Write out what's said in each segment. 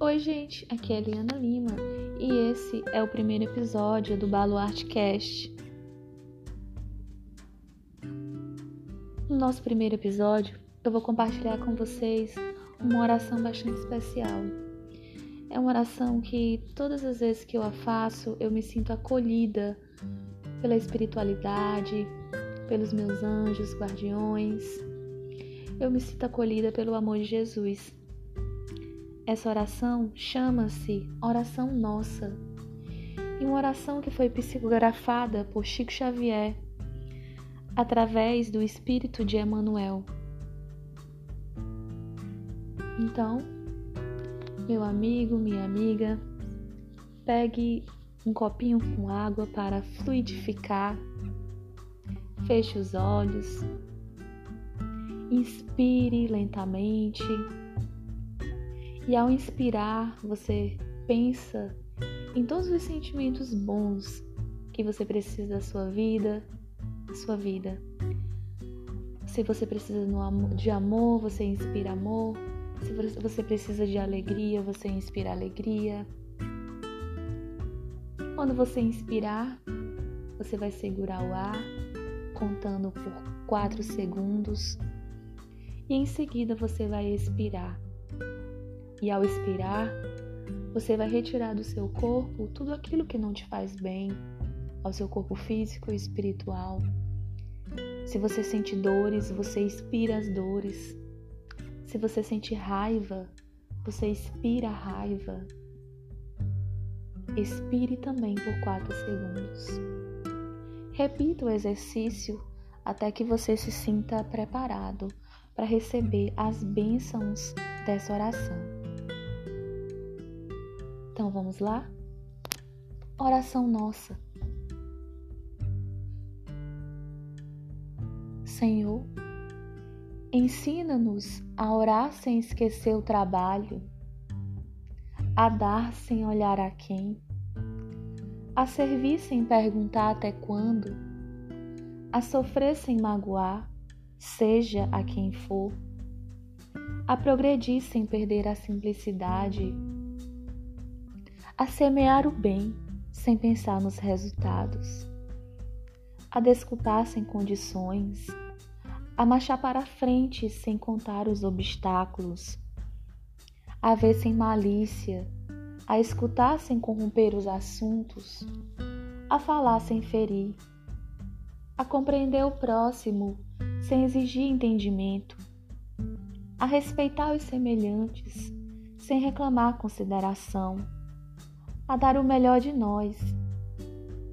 Oi, gente, aqui é Eliana Lima e esse é o primeiro episódio do Baluarte Cast. No nosso primeiro episódio, eu vou compartilhar com vocês uma oração bastante especial. É uma oração que todas as vezes que eu a faço, eu me sinto acolhida pela espiritualidade, pelos meus anjos guardiões. Eu me sinto acolhida pelo amor de Jesus. Essa oração chama-se Oração Nossa. E uma oração que foi psicografada por Chico Xavier através do espírito de Emmanuel. Então, meu amigo, minha amiga, pegue um copinho com água para fluidificar. Feche os olhos. Inspire lentamente e ao inspirar, você pensa em todos os sentimentos bons que você precisa da sua vida, da sua vida. Se você precisa de amor, você inspira amor. Se você precisa de alegria, você inspira alegria. Quando você inspirar, você vai segurar o ar, contando por 4 segundos, e em seguida você vai expirar e ao expirar, você vai retirar do seu corpo tudo aquilo que não te faz bem, ao seu corpo físico e espiritual. Se você sente dores, você expira as dores. Se você sente raiva, você expira a raiva. Expire também por 4 segundos. Repita o exercício até que você se sinta preparado para receber as bênçãos dessa oração. Então vamos lá? Oração nossa. Senhor, ensina-nos a orar sem esquecer o trabalho, a dar sem olhar a quem, a servir sem perguntar até quando, a sofrer sem magoar, seja a quem for, a progredir sem perder a simplicidade a semear o bem sem pensar nos resultados, a desculpar sem condições, a marchar para frente sem contar os obstáculos, a ver sem malícia, a escutar sem corromper os assuntos, a falar sem ferir, a compreender o próximo sem exigir entendimento, a respeitar os semelhantes sem reclamar consideração a dar o melhor de nós,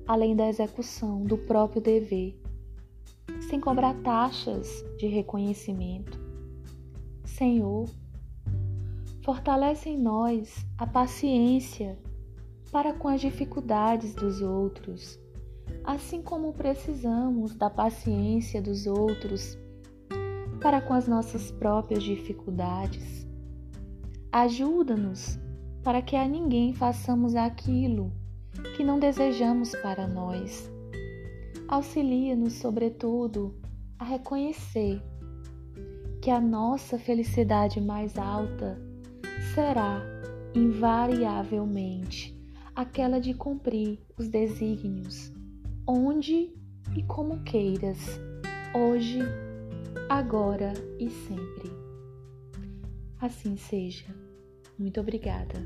além da execução do próprio dever, sem cobrar taxas de reconhecimento. Senhor, fortalece em nós a paciência para com as dificuldades dos outros, assim como precisamos da paciência dos outros para com as nossas próprias dificuldades. Ajuda-nos para que a ninguém façamos aquilo que não desejamos para nós. Auxilia-nos, sobretudo, a reconhecer que a nossa felicidade mais alta será invariavelmente aquela de cumprir os desígnios, onde e como queiras, hoje, agora e sempre. Assim seja. Muito obrigada.